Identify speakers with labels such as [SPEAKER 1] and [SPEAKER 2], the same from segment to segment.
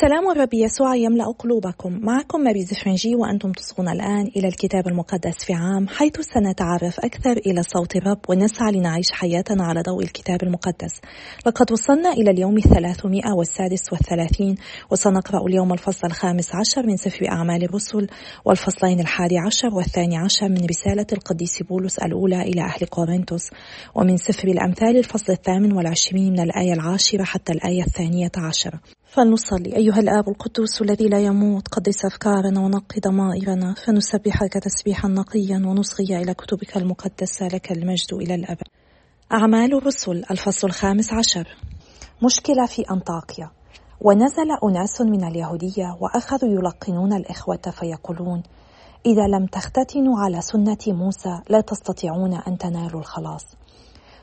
[SPEAKER 1] سلام الرب يسوع يملأ قلوبكم. معكم ماري زفرنجي وأنتم تصغون الآن إلى الكتاب المقدس في عام حيث سنتعرف أكثر إلى صوت الرب ونسعى لنعيش حياتنا على ضوء الكتاب المقدس. لقد وصلنا إلى اليوم الثلاثمائة والسادس والثلاثين وسنقرأ اليوم الفصل الخامس عشر من سفر أعمال الرسل والفصلين الحادي عشر والثاني عشر من رسالة القديس بولس الأولى إلى أهل كورنثوس ومن سفر الأمثال الفصل الثامن والعشرين من الآية العاشرة حتى الآية الثانية عشرة فلنصلي. أيها الآب القدوس الذي لا يموت قدس أفكارنا ونقي ضمائرنا فنسبحك تسبيحا نقيا ونصغي إلى كتبك المقدسة لك المجد إلى الأبد. أعمال الرسل الفصل الخامس عشر. مشكلة في أنطاكيا. ونزل أناس من اليهودية وأخذوا يلقنون الإخوة فيقولون إذا لم تختتنوا على سنة موسى لا تستطيعون أن تنالوا الخلاص.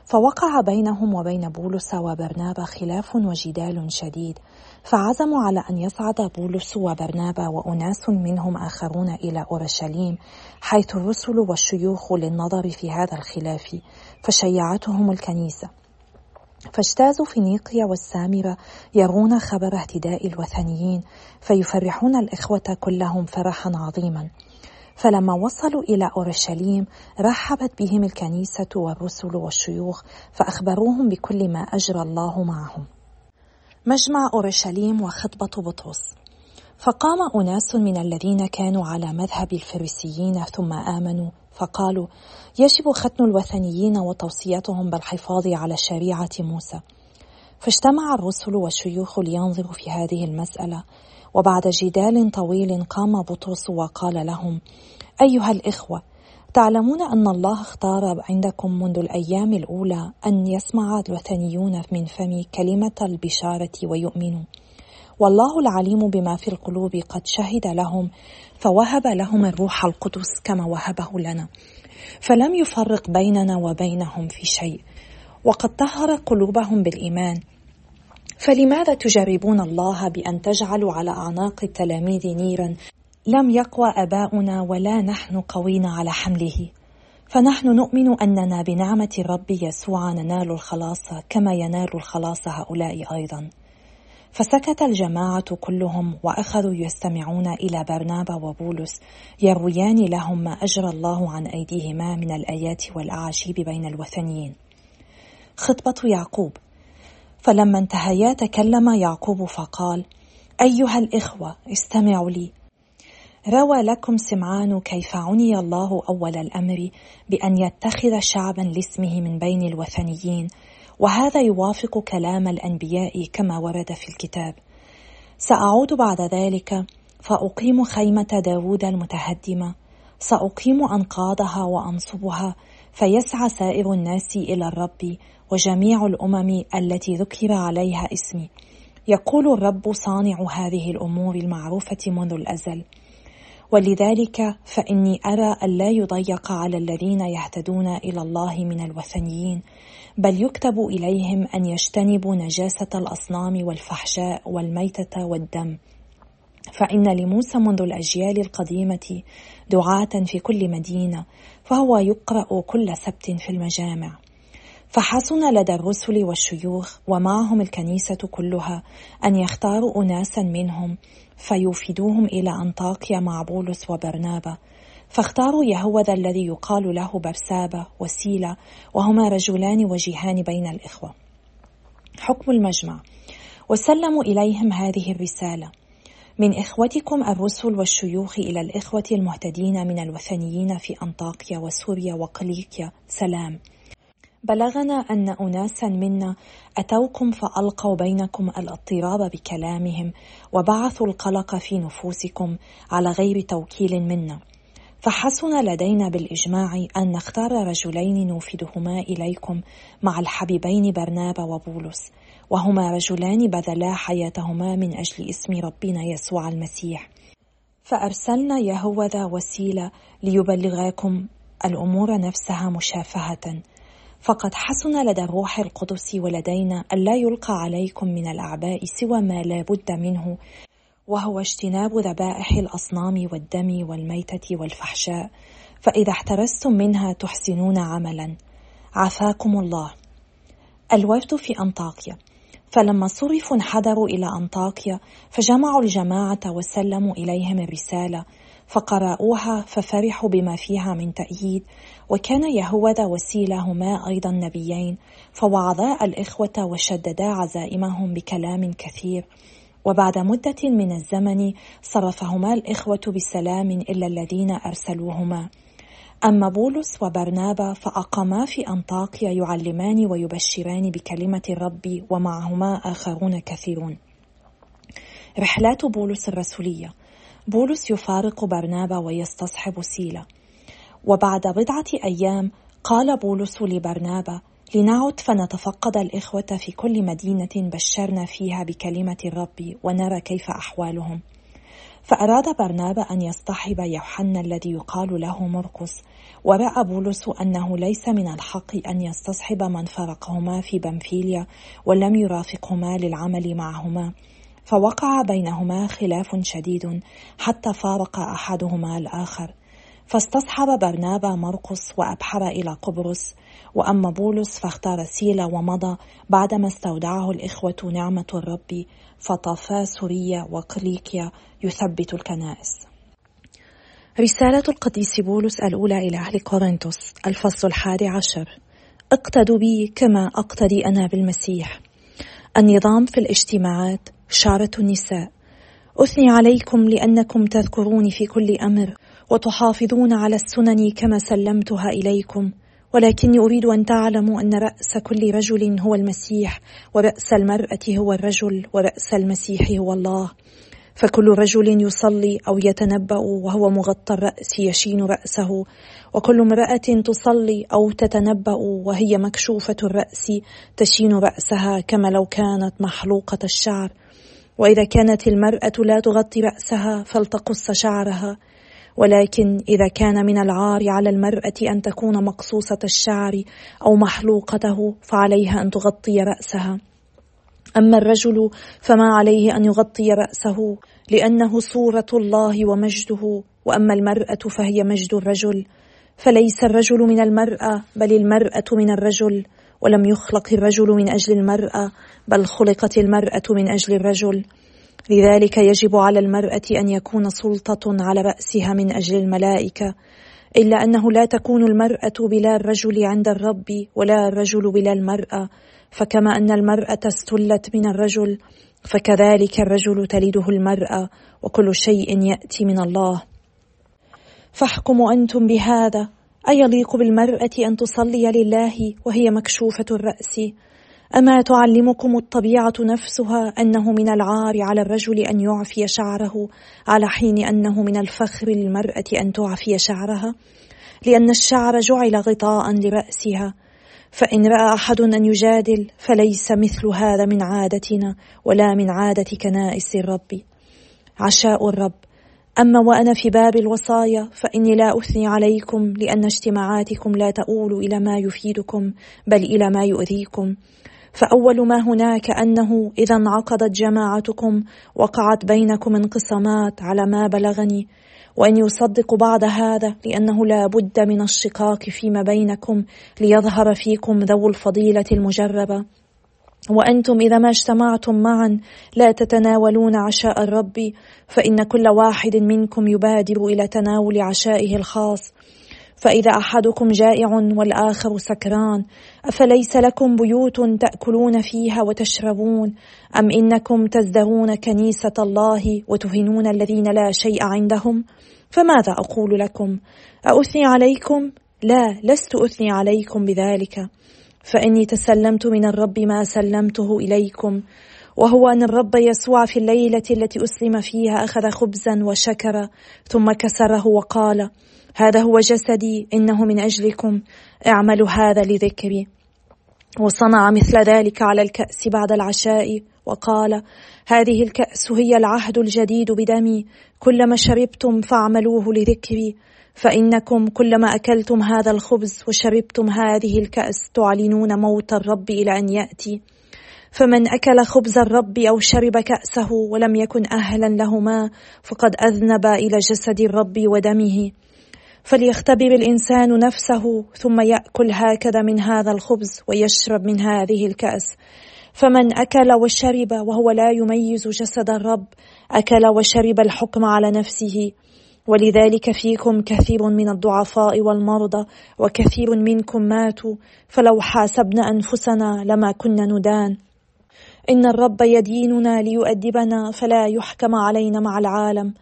[SPEAKER 1] فوقع بينهم وبين بولس وبرنابا خلاف وجدال شديد فعزموا على أن يصعد بولس وبرنابا وأناس منهم آخرون إلى أورشليم حيث الرسل والشيوخ للنظر في هذا الخلاف فشيعتهم الكنيسة. فاجتازوا فينيقيا والسامرة يرون خبر اهتداء الوثنيين فيفرحون الإخوة كلهم فرحا عظيما. فلما وصلوا إلى أورشليم رحبت بهم الكنيسة والرسل والشيوخ فأخبروهم بكل ما أجرى الله معهم. مجمع أورشليم وخطبة بطرس. فقام أناس من الذين كانوا على مذهب الفريسيين ثم آمنوا فقالوا يجب ختن الوثنيين وتوصيتهم بالحفاظ على شريعة موسى فاجتمع الرسل والشيوخ لينظروا في هذه المسألة. وبعد جدال طويل قام بطرس وقال لهم أيها الإخوة تعلمون أن الله اختار عندكم منذ الأيام الأولى أن يسمع الوثنيون من فمي كلمة البشارة ويؤمنوا والله العليم بما في القلوب قد شهد لهم فوهب لهم الروح القدس كما وهبه لنا. فلم يفرق بيننا وبينهم في شيء. وقد طهر قلوبهم بالإيمان فلماذا تجربون الله بأن تجعلوا على أعناق التلاميذ نيرا؟ لم يقوى أباؤنا ولا نحن قوين على حمله. فنحن نؤمن أننا بنعمة الرب يسوع ننال الخلاص كما ينال الخلاص هؤلاء أيضا. فسكت الجماعة كلهم وأخذوا يستمعون إلى برنابا وبولس يرويان لهم ما اجرى الله عن أيديهما من الآيات والاعاجيب بين الوثنيين. خطبة يعقوب. فلما انتهيا تكلم يعقوب فقال أيها الإخوة استمعوا لي. روى لكم سمعان كيف عني الله أول الأمر بأن يتخذ شعبا لاسمه من بين الوثنيين وهذا يوافق كلام الأنبياء كما ورد في الكتاب. سأعود بعد ذلك فأقيم خيمة داود المتهدمة سأقيم أنقاضها وأنصبها فيسعى سائر الناس إلى الرب وجميع الأمم التي ذكر عليها اسمي. يقول الرب صانع هذه الأمور المعروفة منذ الأزل. ولذلك فإني أرى ألا يضيق على الذين يهتدون إلى الله من الوثنيين بل يكتب إليهم أن يجتنبوا نجاسة الأصنام والفحشاء والميتة والدم. فإن لموسى منذ الأجيال القديمة دعاة في كل مدينة فهو يقرأ كل سبت في المجامع. فحسن لدى الرسل والشيوخ ومعهم الكنيسة كلها أن يختاروا أناسا منهم فيوفدوهم إلى أنطاكيا مع بولس وبرنابا. فاختاروا يهوذا الذي يقال له برسابة وسيلة وهما رجلان وجيهان بين الإخوة. حكم المجمع. وسلموا إليهم هذه الرسالة. من إخوتكم الرسل والشيوخ إلى الإخوة المهتدين من الوثنيين في أنطاكيا وسوريا وقليكيا سلام. بلغنا أن أناسا منا أتوكم فألقوا بينكم الاضطراب بكلامهم وبعثوا القلق في نفوسكم على غير توكيل منا. فحسن لدينا بالإجماع أن نختار رجلين نوفدهما إليكم مع الحبيبين برنابا وبولس وهما رجلان بذلا حياتهما من أجل اسم ربنا يسوع المسيح. فأرسلنا يهوذا وسيلة ليبلغاكم الأمور نفسها مشافهة. فقد حسن لدى الروح القدس ولدينا ألا يلقى عليكم من الأعباء سوى ما لا بد منه وهو اجتناب ذبائح الأصنام والدم والميتة والفحشاء. فإذا احترستم منها تحسنون عملا. عافاكم الله. الوفد في أنطاكيا. فلما صرفوا انحدروا إلى أنطاكيا فجمعوا الجماعة وسلموا إليهم الرسالة فقرأوها ففرحوا بما فيها من تأييد وكان يهوذا وسيلة هما أيضا نبيين فوعظا الإخوة وشددا عزائمهم بكلام كثير. وبعد مدة من الزمن صرفهما الإخوة بسلام إلا الذين أرسلوهما. أما بولس وبرنابا فأقاما في أنطاكيا يعلمان ويبشران بكلمة الرب ومعهما آخرون كثيرون. رحلات بولس الرسولية. بولس يفارق برنابا ويستصحب سيلا. وبعد بضعة أيام قال بولس لبرنابا لنعد فنتفقد الإخوة في كل مدينة بشرنا فيها بكلمة الرب ونرى كيف أحوالهم. فأراد برنابا أن يصطحب يوحنا الذي يقال له مرقس ورأى بولس أنه ليس من الحق أن يستصحب من فرقهما في بنفيليا ولم يرافقهما للعمل معهما. فوقع بينهما خلاف شديد حتى فارق أحدهما الآخر. فاستصحب برنابا مرقس وأبحر إلى قبرص وأما بولس فاختار سيلا ومضى بعدما استودعه الإخوة نعمة الرب فطافا سوريا وقليكيا يثبت الكنائس. رسالة القديس بولس الأولى إلى أهل كورنثوس الفصل الحادي عشر. اقتدوا بي كما أقتدي أنا بالمسيح. النظام في الاجتماعات شارة النساء. أثني عليكم لأنكم تذكروني في كل أمر وتحافظون على السنن كما سلمتها إليكم. ولكني أريد أن تعلموا أن رأس كل رجل هو المسيح ورأس المرأة هو الرجل ورأس المسيح هو الله. فكل رجل يصلي أو يتنبأ وهو مغطى الرأس يشين رأسه وكل امرأة تصلي أو تتنبأ وهي مكشوفة الرأس تشين رأسها كما لو كانت محلوقة الشعر. وإذا كانت المرأة لا تغطي رأسها فلتقص شعرها ولكن إذا كان من العار على المرأة أن تكون مقصوصة الشعر أو محلوقته فعليها أن تغطي رأسها. أما الرجل فما عليه أن يغطي رأسه لأنه صورة الله ومجده. وأما المرأة فهي مجد الرجل. فليس الرجل من المرأة بل المرأة من الرجل. ولم يخلق الرجل من أجل المرأة بل خلقت المرأة من أجل الرجل. لذلك يجب على المرأة أن يكون سلطة على رأسها من أجل الملائكة إلا أنه لا تكون المرأة بلا الرجل عند الرب ولا الرجل بلا المرأة. فكما أن المرأة استلت من الرجل فكذلك الرجل تلده المرأة وكل شيء يأتي من الله. فاحكموا أنتم بهذا. أيليق بالمرأة أن تصلي لله وهي مكشوفة الرأس؟ أما تعلمكم الطبيعة نفسها أنه من العار على الرجل أن يعفي شعره على حين أنه من الفخر للمرأة أن تعفي شعرها؟ لأن الشعر جعل غطاء لرأسها. فإن رأى أحد أن يجادل فليس مثل هذا من عادتنا ولا من عادة كنائس الرب. عشاء الرب. أما وأنا في باب الوصايا فإني لا أثني عليكم لأن اجتماعاتكم لا تؤول إلى ما يفيدكم بل إلى ما يؤذيكم. فأول ما هناك أنه إذا انعقدت جماعتكم وقعت بينكم انقسامات على ما بلغني وأن يصدق بعد هذا لأنه لا بد من الشقاق فيما بينكم ليظهر فيكم ذو الفضيلة المجربة. وأنتم إذا ما اجتمعتم معا لا تتناولون عشاء الرب فإن كل واحد منكم يبادر إلى تناول عشائه الخاص. فإذا أحدكم جائع والآخر سكران أفليس لكم بيوت تأكلون فيها وتشربون؟ أم إنكم تزدرون كنيسة الله وتهنون الذين لا شيء عندهم؟ فماذا أقول لكم؟ أثني عليكم؟ لا لست أثني عليكم بذلك. فإني تسلمت من الرب ما سلمته إليكم وهو أن الرب يسوع في الليلة التي أسلم فيها أخذ خبزا وشكر ثم كسره وقال هذا هو جسدي إنه من أجلكم. اعملوا هذا لذكري. وصنع مثل ذلك على الكأس بعد العشاء وقال هذه الكأس هي العهد الجديد بدمي. كلما شربتم فاعملوه لذكري. فإنكم كلما أكلتم هذا الخبز وشربتم هذه الكأس تعلنون موت الرب إلى أن يأتي. فمن أكل خبز الرب أو شرب كأسه ولم يكن أهلا لهما فقد أذنب إلى جسد الرب ودمه. فليختبر الإنسان نفسه ثم يأكل هكذا من هذا الخبز ويشرب من هذه الكأس. فمن أكل وشرب وهو لا يميز جسد الرب أكل وشرب الحكم على نفسه. ولذلك فيكم كثير من الضعفاء والمرضى وكثير منكم ماتوا. فلو حاسبنا أنفسنا لما كنا ندان. إن الرب يديننا ليؤدبنا فلا يحكم علينا مع العالم.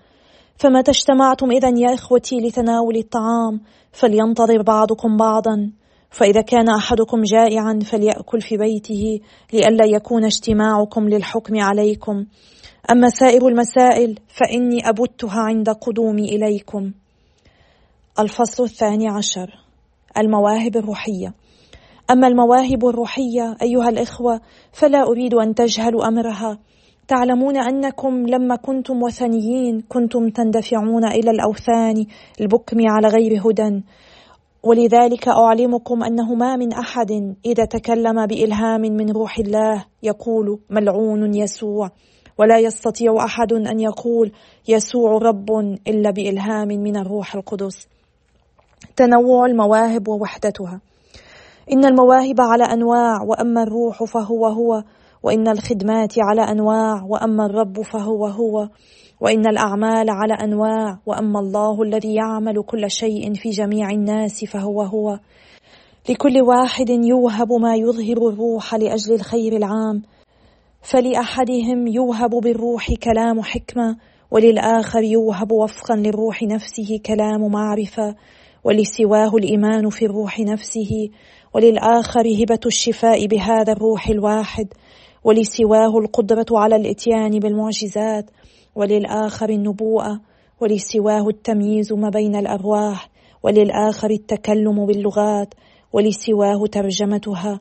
[SPEAKER 1] فمتى اجتمعتم إذا يا إخوتي لتناول الطعام فلينتظر بعضكم بعضا. فإذا كان أحدكم جائعا فليأكل في بيته لئلا يكون اجتماعكم للحكم عليكم. أما سائر المسائل فإني أبتها عند قدومي إليكم. الفصل الثاني عشر. المواهب الروحية. أما المواهب الروحية أيها الإخوة فلا أريد أن تجهلوا أمرها. تعلمون أنكم لما كنتم وثنيين كنتم تندفعون إلى الأوثان البكم على غير هدى. ولذلك أعلمكم أنه ما من أحد إذا تكلم بإلهام من روح الله يقول ملعون يسوع. ولا يستطيع أحد أن يقول يسوع رب إلا بإلهام من الروح القدس. تنوع المواهب ووحدتها. إن المواهب على أنواع وأما الروح فهو هو. وإن الخدمات على أنواع وأما الرب فهو هو وإن الأعمال على أنواع وأما الله الذي يعمل كل شيء في جميع الناس فهو هو. لكل واحد يوهب ما يظهر الروح لأجل الخير العام. فلأحدهم يوهب بالروح كلام حكمة وللآخر يوهب وفقا للروح نفسه كلام معرفة ولسواه الإيمان في الروح نفسه وللآخر هبة الشفاء بهذا الروح الواحد. ولسواه القدرة على الإتيان بالمعجزات وللآخر النبوءة ولسواه التمييز ما بين الأرواح وللآخر التكلم باللغات ولسواه ترجمتها.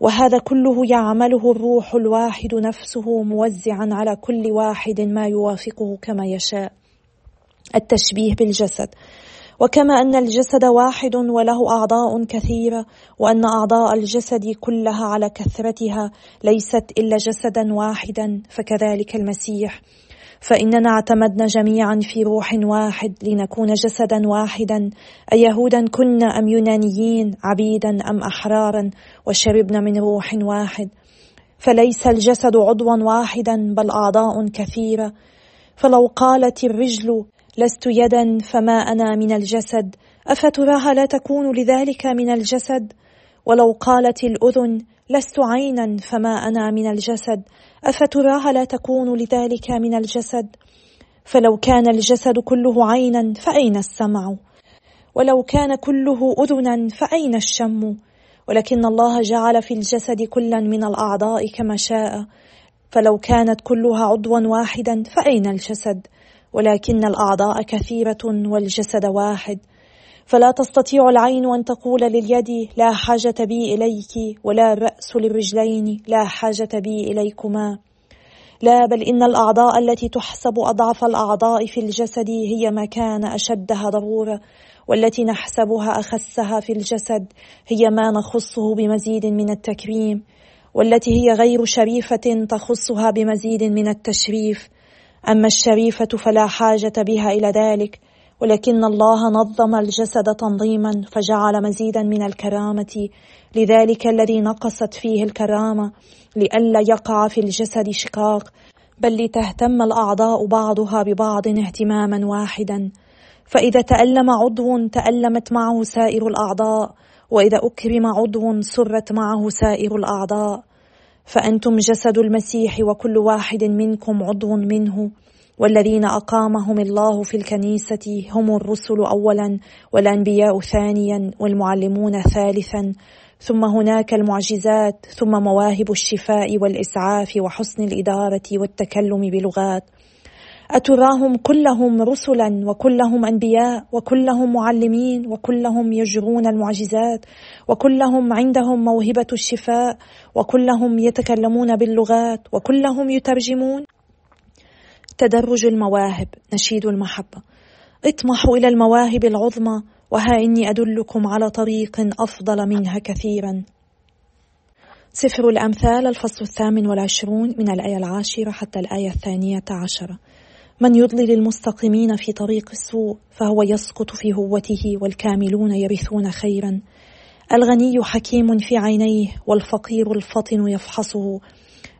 [SPEAKER 1] وهذا كله يعمله الروح الواحد نفسه موزعا على كل واحد ما يوافقه كما يشاء. التشبيه بالجسد. وكما أن الجسد واحد وله أعضاء كثيرة وأن أعضاء الجسد كلها على كثرتها ليست إلا جسدا واحدا فكذلك المسيح. فإننا اعتمدنا جميعا في روح واحد لنكون جسدا واحدا ايهودا كنا أم يونانيين عبيدا أم أحرارا وشربنا من روح واحد. فليس الجسد عضوا واحدا بل أعضاء كثيرة. فلو قالت الرجل لست يدا فما أنا من الجسد. أفتراها لا تكون لذلك من الجسد؟ ولو قالت الأذن لست عينا فما أنا من الجسد. أفتراها لا تكون لذلك من الجسد؟ فلو كان الجسد كله عينا فأين السمع؟ ولو كان كله أذنا فأين الشم؟ ولكن الله جعل في الجسد كلا من الأعضاء كما شاء. فلو كانت كلها عضوا واحدا فأين الجسد؟ ولكن الأعضاء كثيره والجسد واحد. فلا تستطيع العين أن تقول لليد لا حاجة بي إليك ولا الرأس للرجلين لا حاجة بي إليكما. لا بل إن الأعضاء التي تحسب أضعف الأعضاء في الجسد هي ما كان أشدها ضرورة والتي نحسبها أخسها في الجسد هي ما نخصه بمزيد من التكريم والتي هي غير شريفة تخصها بمزيد من التشريف. أما الشريفة فلا حاجة بها إلى ذلك ولكن الله نظم الجسد تنظيما فجعل مزيدا من الكرامة. لذلك الذي نقصت فيه الكرامة لئلا يقع في الجسد شقاق بل لتهتم الأعضاء بعضها ببعض اهتماما واحدا. فإذا تألم عضو تألمت معه سائر الأعضاء وإذا أكرم عضو سرت معه سائر الأعضاء. فأنتم جسد المسيح وكل واحد منكم عضو منه. والذين أقامهم الله في الكنيسة هم الرسل اولا والأنبياء ثانيا والمعلمون ثالثا. ثم هناك المعجزات ثم مواهب الشفاء والإسعاف وحسن الإدارة والتكلم بلغات. أتراهم كلهم رسلا وكلهم أنبياء وكلهم معلمين وكلهم يجرون المعجزات وكلهم عندهم موهبة الشفاء وكلهم يتكلمون باللغات وكلهم يترجمون. تدرج المواهب نشيد المحبة. اطمحوا إلى المواهب العظمى وها إني أدلكم على طريق أفضل منها كثيرا. سفر الأمثال الفصل الثامن والعشرون من الآية العاشرة حتى الآية الثانية عشرة. من يضلل المستقيمين في طريق السوء فهو يسقط في هوته والكاملون يرثون خيرا. الغني حكيم في عينيه والفقير الفطن يفحصه.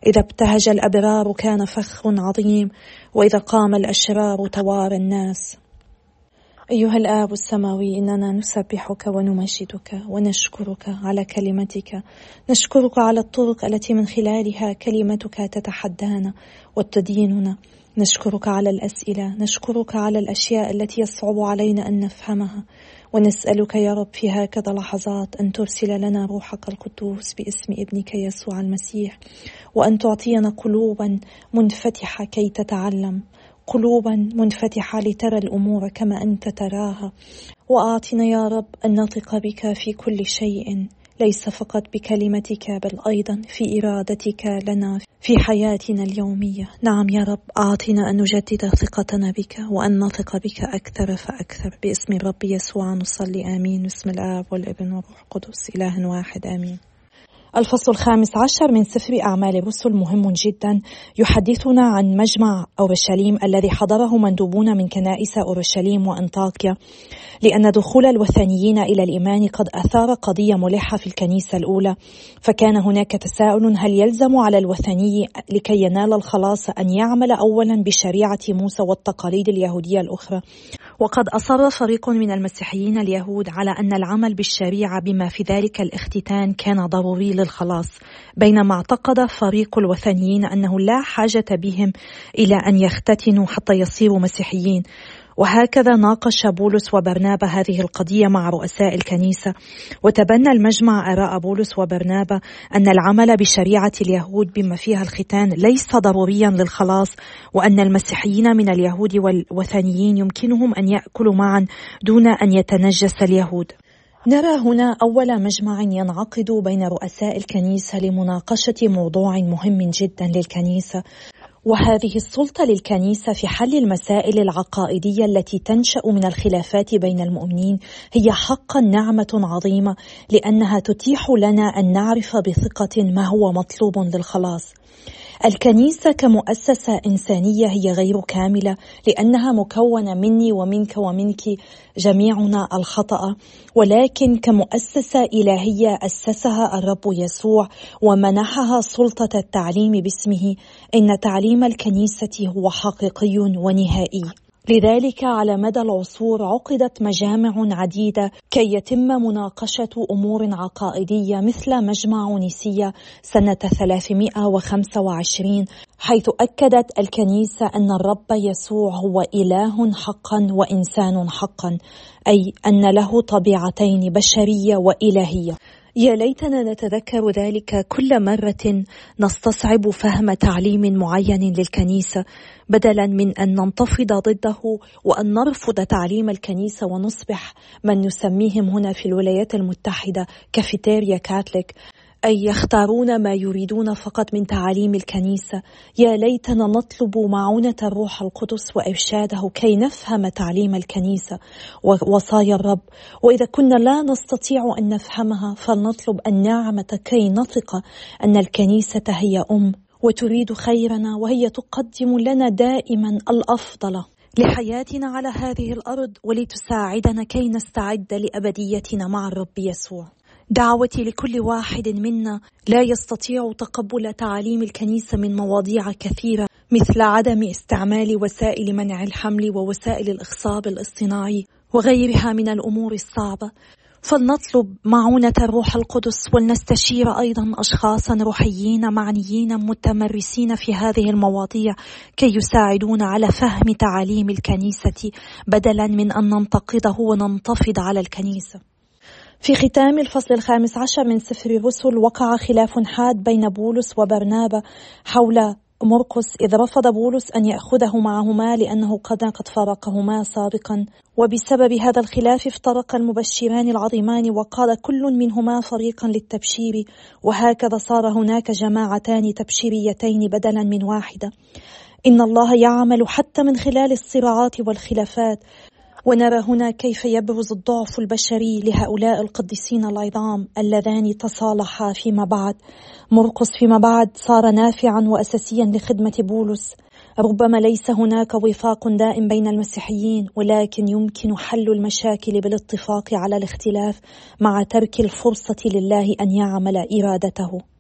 [SPEAKER 1] إذا ابتهج الأبرار كان فخر عظيم وإذا قام الأشرار توارى الناس. أيها الآب السماوي إننا نسبحك ونمجدك ونشكرك على كلمتك. نشكرك على الطرق التي من خلالها كلمتك تتحدانا وتديننا. نشكرك على الأسئلة نشكرك على الأشياء التي يصعب علينا أن نفهمها. ونسألك يا رب في هكذا لحظات أن ترسل لنا روحك القدوس باسم ابنك يسوع المسيح وأن تعطينا قلوبا منفتحة كي تتعلم قلوبا منفتحة لترى الأمور كما أنت تراها. وأعطنا يا رب أن نثق بك في كل شيء. ليس فقط بكلمتك بل أيضا في إرادتك لنا في حياتنا اليومية. نعم يا رب أعطنا أن نجدد ثقتنا بك وأن نثق بك أكثر فأكثر. باسم الرب يسوع نصلي آمين. باسم الآب والابن والروح القدس إله واحد آمين. الفصل الخامس عشر من سفر أعمال الرسل مهم جدا. يحدثنا عن مجمع أورشليم الذي حضره مندوبون من كنائس أورشليم وأنطاكيا. لأن دخول الوثنيين إلى الإيمان قد أثار قضية ملحة في الكنيسة الأولى. فكان هناك تساؤل هل يلزم على الوثني لكي ينال الخلاص أن يعمل أولا بشريعة موسى والتقاليد اليهودية الأخرى. وقد أصر فريق من المسيحيين اليهود على أن العمل بالشريعة بما في ذلك الاختتان كان ضروري للخلاص بينما اعتقد فريق الوثنيين أنه لا حاجة بهم إلى أن يختتنوا حتى يصيروا مسيحيين. وهكذا ناقش بولس وبرنابا هذه القضية مع رؤساء الكنيسة. وتبنى المجمع آراء بولس وبرنابا أن العمل بشريعة اليهود بما فيها الختان ليس ضروريا للخلاص وأن المسيحيين من اليهود والوثنيين يمكنهم أن يأكلوا معا دون أن يتنجس اليهود. نرى هنا أول مجمع ينعقد بين رؤساء الكنيسة لمناقشة موضوع مهم جدا للكنيسة وهذه السلطة للكنيسة في حل المسائل العقائدية التي تنشأ من الخلافات بين المؤمنين هي حقا نعمة عظيمة لأنها تتيح لنا أن نعرف بثقة ما هو مطلوب للخلاص. الكنيسة كمؤسسة إنسانية هي غير كاملة لأنها مكونة مني ومنك ومنك جميعنا الخطأ ولكن كمؤسسة إلهية أسسها الرب يسوع ومنحها سلطة التعليم باسمه. إن تعليم الكنيسة هو حقيقي ونهائي. لذلك على مدى العصور عقدت مجامع عديدة كي يتم مناقشة أمور عقائدية مثل مجمع نيسية سنة 325 حيث أكدت الكنيسة أن الرب يسوع هو إله حقا وإنسان حقا أي أن له طبيعتين بشرية وإلهية. يا ليتنا نتذكر ذلك كل مرة نستصعب فهم تعليم معين للكنيسة بدلا من أن ننتفض ضده وأن نرفض تعليم الكنيسة ونصبح من نسميهم هنا في الولايات المتحدة كافيتيريا كاتليك أي يختارون ما يريدون فقط من تعاليم الكنيسة. يا ليتنا نطلب معونة الروح القدس وإرشاده كي نفهم تعليم الكنيسة ووصايا الرب. وإذا كنا لا نستطيع أن نفهمها فلنطلب النعمة كي نثق أن الكنيسة هي أم. وتريد خيرنا وهي تقدم لنا دائما الأفضل لحياتنا على هذه الأرض ولتساعدنا كي نستعد لأبديتنا مع الرب يسوع. دعوتي لكل واحد منا لا يستطيع تقبل تعاليم الكنيسة من مواضيع كثيرة مثل عدم استعمال وسائل منع الحمل ووسائل الإخصاب الاصطناعي وغيرها من الأمور الصعبة. فلنطلب معونة الروح القدس ولنستشير أيضا أشخاصا روحيين معنيين متمرسين في هذه المواضيع كي يساعدونا على فهم تعاليم الكنيسة بدلا من أن ننتقده وننتفض على الكنيسة. في ختام الفصل الخامس عشر من سفر الرسل وقع خلاف حاد بين بولس وبرنابا حول مرقس إذ رفض بولس أن يأخذه معهما لأنه قد قد فارقهما سابقا. وبسبب هذا الخلاف افترق المبشران العظيمان وقال كل منهما فريقا للتبشير. وهكذا صار هناك جماعتان تبشيريتين بدلا من واحدة. إن الله يعمل حتى من خلال الصراعات والخلافات. ونرى هنا كيف يبرز الضعف البشري لهؤلاء القديسين العظام اللذان تصالحا فيما بعد. مرقس فيما بعد صار نافعا وأساسيا لخدمة بولس. ربما ليس هناك وفاق دائم بين المسيحيين ولكن يمكن حل المشاكل بالاتفاق على الاختلاف مع ترك الفرصة لله أن يعمل إرادته.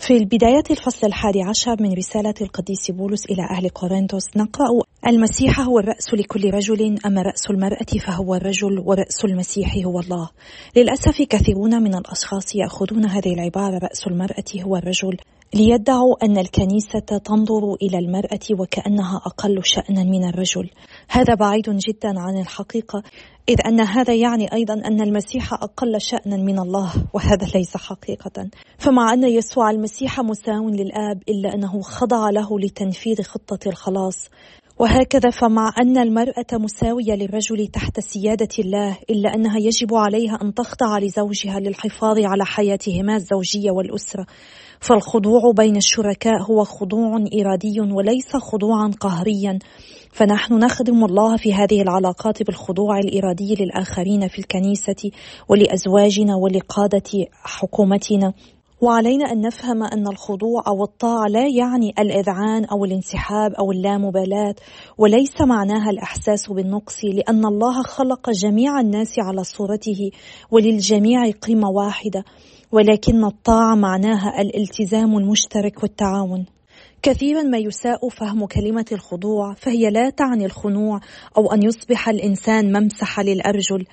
[SPEAKER 1] في البداية الفصل الحادي عشر من رسالة القديس بولس إلى أهل كورنثوس نقرأ المسيح هو الرأس لكل رجل أما رأس المرأة فهو الرجل ورأس المسيح هو الله. للأسف كثيرون من الأشخاص يأخذون هذه العبارة رأس المرأة هو الرجل. ليدعوا أن الكنيسة تنظر إلى المرأة وكأنها أقل شأنا من الرجل. هذا بعيد جدا عن الحقيقة. إذ أن هذا يعني أيضا أن المسيح أقل شأنا من الله وهذا ليس حقيقة. فمع أن يسوع المسيح مساو للآب إلا أنه خضع له لتنفيذ خطة الخلاص. وهكذا فمع أن المرأة مساوية للرجل تحت سيادة الله إلا أنها يجب عليها أن تخضع لزوجها للحفاظ على حياتهما الزوجية والأسرة. فالخضوع بين الشركاء هو خضوع إرادي وليس خضوعا قهريا. فنحن نخدم الله في هذه العلاقات بالخضوع الإرادي للآخرين في الكنيسة ولأزواجنا ولقادة حكومتنا. وعلينا أن نفهم أن الخضوع أو الطاعة لا يعني الإذعان أو الانسحاب أو اللامبالاة وليس معناها الإحساس بالنقص لأن الله خلق جميع الناس على صورته وللجميع قيمة واحدة ولكن الطاعة معناها الالتزام المشترك والتعاون. كثيرا ما يساء فهم كلمة الخضوع فهي لا تعني الخنوع أو أن يصبح الإنسان ممسح للأرجل.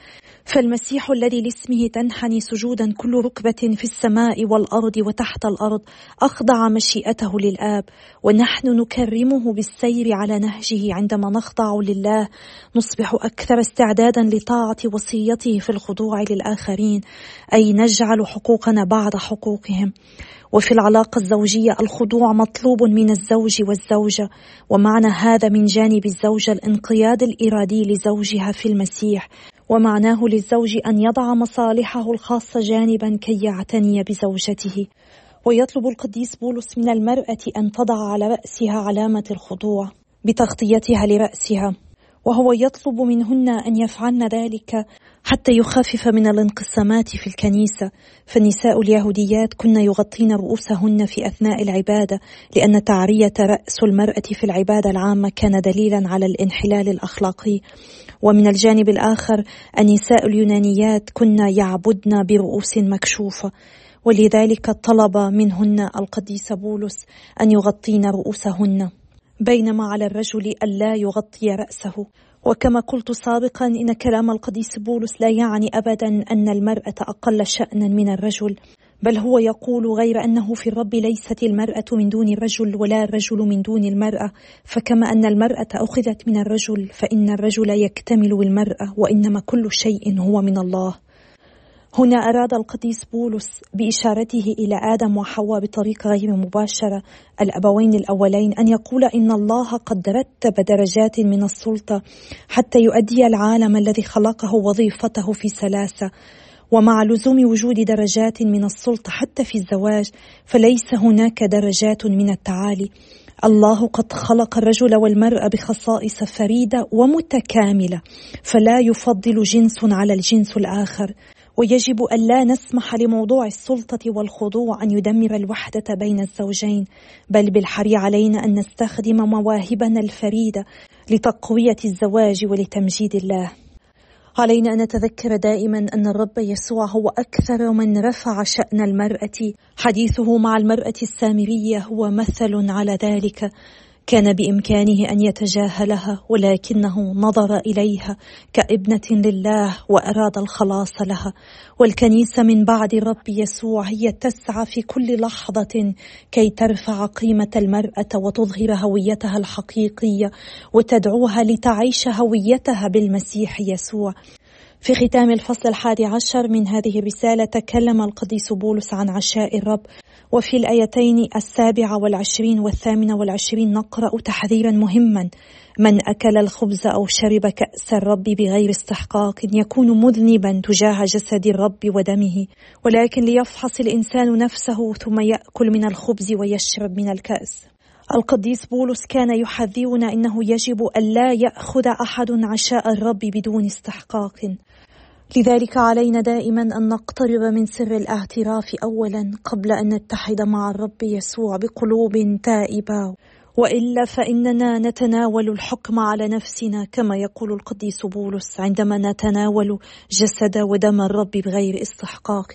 [SPEAKER 1] فالمسيح الذي لاسمه تنحني سجودا كل ركبة في السماء والأرض وتحت الأرض أخضع مشيئته للآب. ونحن نكرمه بالسير على نهجه عندما نخضع لله. نصبح أكثر استعدادا لطاعة وصيته في الخضوع للآخرين أي نجعل حقوقنا بعد حقوقهم. وفي العلاقة الزوجية الخضوع مطلوب من الزوج والزوجة ومعنى هذا من جانب الزوجة الانقياد الإرادي لزوجها في المسيح ومعناه للزوج أن يضع مصالحه الخاصة جانبا كي يعتني بزوجته. ويطلب القديس بولس من المرأة أن تضع على رأسها علامة الخضوع بتغطيتها لرأسها. وهو يطلب منهن أن يفعلن ذلك حتى يخفف من الانقسامات في الكنيسة. فالنساء اليهوديات كن يغطين رؤوسهن في أثناء العبادة لأن تعرية رأس المرأة في العبادة العامة كان دليلا على الانحلال الأخلاقي. ومن الجانب الآخر النساء اليونانيات كن يعبدن برؤوس مكشوفة. ولذلك طلب منهن القديس بولس أن يغطين رؤوسهن. بينما على الرجل ألا يغطي رأسه. وكما قلت سابقا إن كلام القديس بولس لا يعني أبدا أن المرأة أقل شأنا من الرجل بل هو يقول غير أنه في الرب ليست المرأة من دون الرجل ولا الرجل من دون المرأة. فكما أن المرأة أخذت من الرجل فإن الرجل يكتمل بالمرأة وإنما كل شيء هو من الله. هنا أراد القديس بولس بإشارته إلى آدم وحواء بطريقة غير مباشرة. الأبوين الأولين أن يقول إن الله قد رتب درجات من السلطة حتى يؤدي العالم الذي خلقه وظيفته في سلاسة. ومع لزوم وجود درجات من السلطة حتى في الزواج فليس هناك درجات من التعالي. الله قد خلق الرجل والمرأة بخصائص فريدة ومتكاملة فلا يفضل جنس على الجنس الآخر. ويجب ألا نسمح لموضوع السلطة والخضوع أن يدمر الوحدة بين الزوجين بل بالحري علينا أن نستخدم مواهبنا الفريدة لتقوية الزواج ولتمجيد الله. علينا أن نتذكر دائما أن الرب يسوع هو أكثر من رفع شأن المرأة. حديثه مع المرأة السامرية هو مثل على ذلك. كان بإمكانه أن يتجاهلها ولكنه نظر إليها كابنة لله وأراد الخلاص لها. والكنيسه من بعد الرب يسوع هي تسعى في كل لحظة كي ترفع قيمة المرأة وتظهر هويتها الحقيقية وتدعوها لتعيش هويتها بالمسيح يسوع. في ختام الفصل الحادي عشر من هذه الرسالة تكلم القديس بولس عن عشاء الرب. وفي الآيتين السابعة والعشرين والثامنة والعشرين نقرأ تحذيرا مهما. من أكل الخبز أو شرب كأس الرب بغير استحقاق يكون مذنبا تجاه جسد الرب ودمه. ولكن ليفحص الإنسان نفسه ثم يأكل من الخبز ويشرب من الكأس. القديس بولس كان يحذرنا إنه يجب الا يأخذ أحد عشاء الرب بدون استحقاق. لذلك علينا دائما أن نقترب من سر الاعتراف اولا قبل أن نتحد مع الرب يسوع بقلوب تائبة. وإلا فإننا نتناول الحكم على نفسنا كما يقول القديس بولس عندما نتناول جسد ودم الرب بغير استحقاق.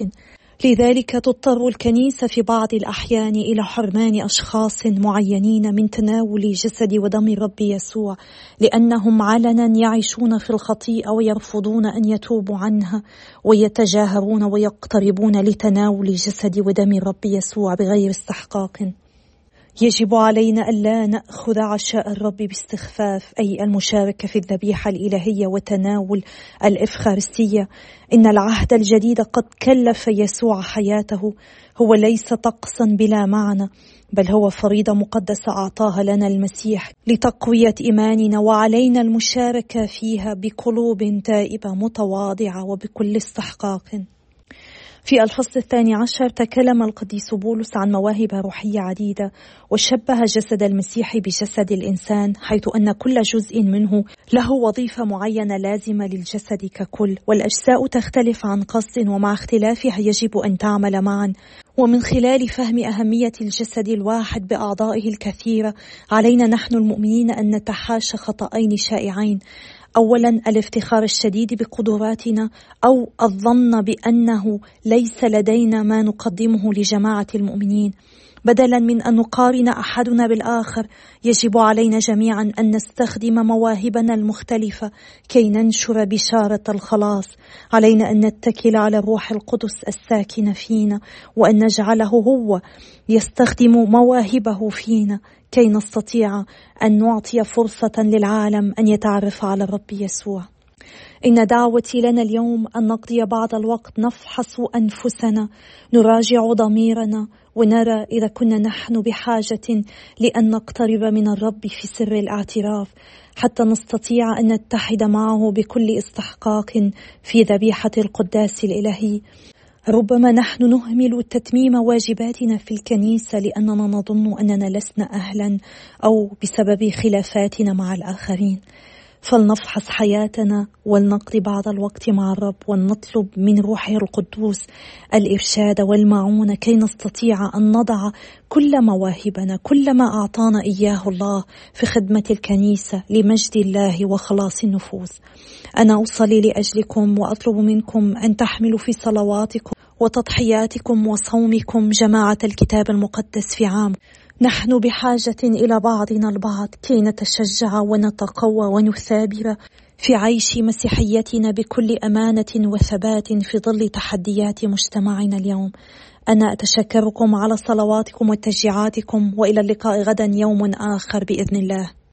[SPEAKER 1] لذلك تضطر الكنيسة في بعض الأحيان إلى حرمان أشخاص معينين من تناول جسد ودم الرب يسوع لأنهم علنا يعيشون في الخطيئة ويرفضون أن يتوبوا عنها ويتجاهرون ويقتربون لتناول جسد ودم الرب يسوع بغير استحقاق. يجب علينا ألا نأخذ عشاء الرب باستخفاف أي المشاركة في الذبيحة الإلهية وتناول الإفخارستية. إن العهد الجديد قد كلف يسوع حياته. هو ليس طقسا بلا معنى بل هو فريضة مقدسة أعطاها لنا المسيح لتقوية إيماننا وعلينا المشاركة فيها بقلوب تائبة متواضعة وبكل استحقاق. في الفصل الثاني عشر تكلم القديس بولس عن مواهب روحية عديدة وشبه جسد المسيح بجسد الإنسان حيث أن كل جزء منه له وظيفة معينة لازمة للجسد ككل. والأجزاء تختلف عن قصد ومع اختلافها يجب أن تعمل معا. ومن خلال فهم أهمية الجسد الواحد بأعضائه الكثيرة علينا نحن المؤمنين أن نتحاشى خطأين شائعين. اولا الافتخار الشديد بقدراتنا أو الظن بأنه ليس لدينا ما نقدمه لجماعة المؤمنين. بدلا من أن نقارن أحدنا بالآخر يجب علينا جميعا أن نستخدم مواهبنا المختلفة كي ننشر بشارة الخلاص. علينا أن نتكل على الروح القدس الساكن فينا وأن نجعله هو يستخدم مواهبه فينا كي نستطيع أن نعطي فرصة للعالم أن يتعرف على الرب يسوع. إن دعوتي لنا اليوم أن نقضي بعض الوقت نفحص أنفسنا نراجع ضميرنا ونرى إذا كنا نحن بحاجة لأن نقترب من الرب في سر الاعتراف حتى نستطيع أن نتحد معه بكل استحقاق في ذبيحة القداس الإلهي. ربما نحن نهمل تتميم واجباتنا في الكنيسة لأننا نظن أننا لسنا أهلا أو بسبب خلافاتنا مع الآخرين. فلنفحص حياتنا ولنقضي بعض الوقت مع الرب ولنطلب من روحه القدوس الإرشاد والمعونة كي نستطيع أن نضع كل مواهبنا كل ما أعطانا إياه الله في خدمة الكنيسة لمجد الله وخلاص النفوس. أنا أصلي لأجلكم وأطلب منكم أن تحملوا في صلواتكم وتضحياتكم وصومكم جماعة الكتاب المقدس في عام. نحن بحاجة إلى بعضنا البعض كي نتشجع ونتقوى ونثابر في عيش مسيحيتنا بكل أمانة وثبات في ظل تحديات مجتمعنا اليوم. أنا أتشكركم على صلواتكم وتشجيعاتكم وإلى اللقاء غدا يوم آخر بإذن الله.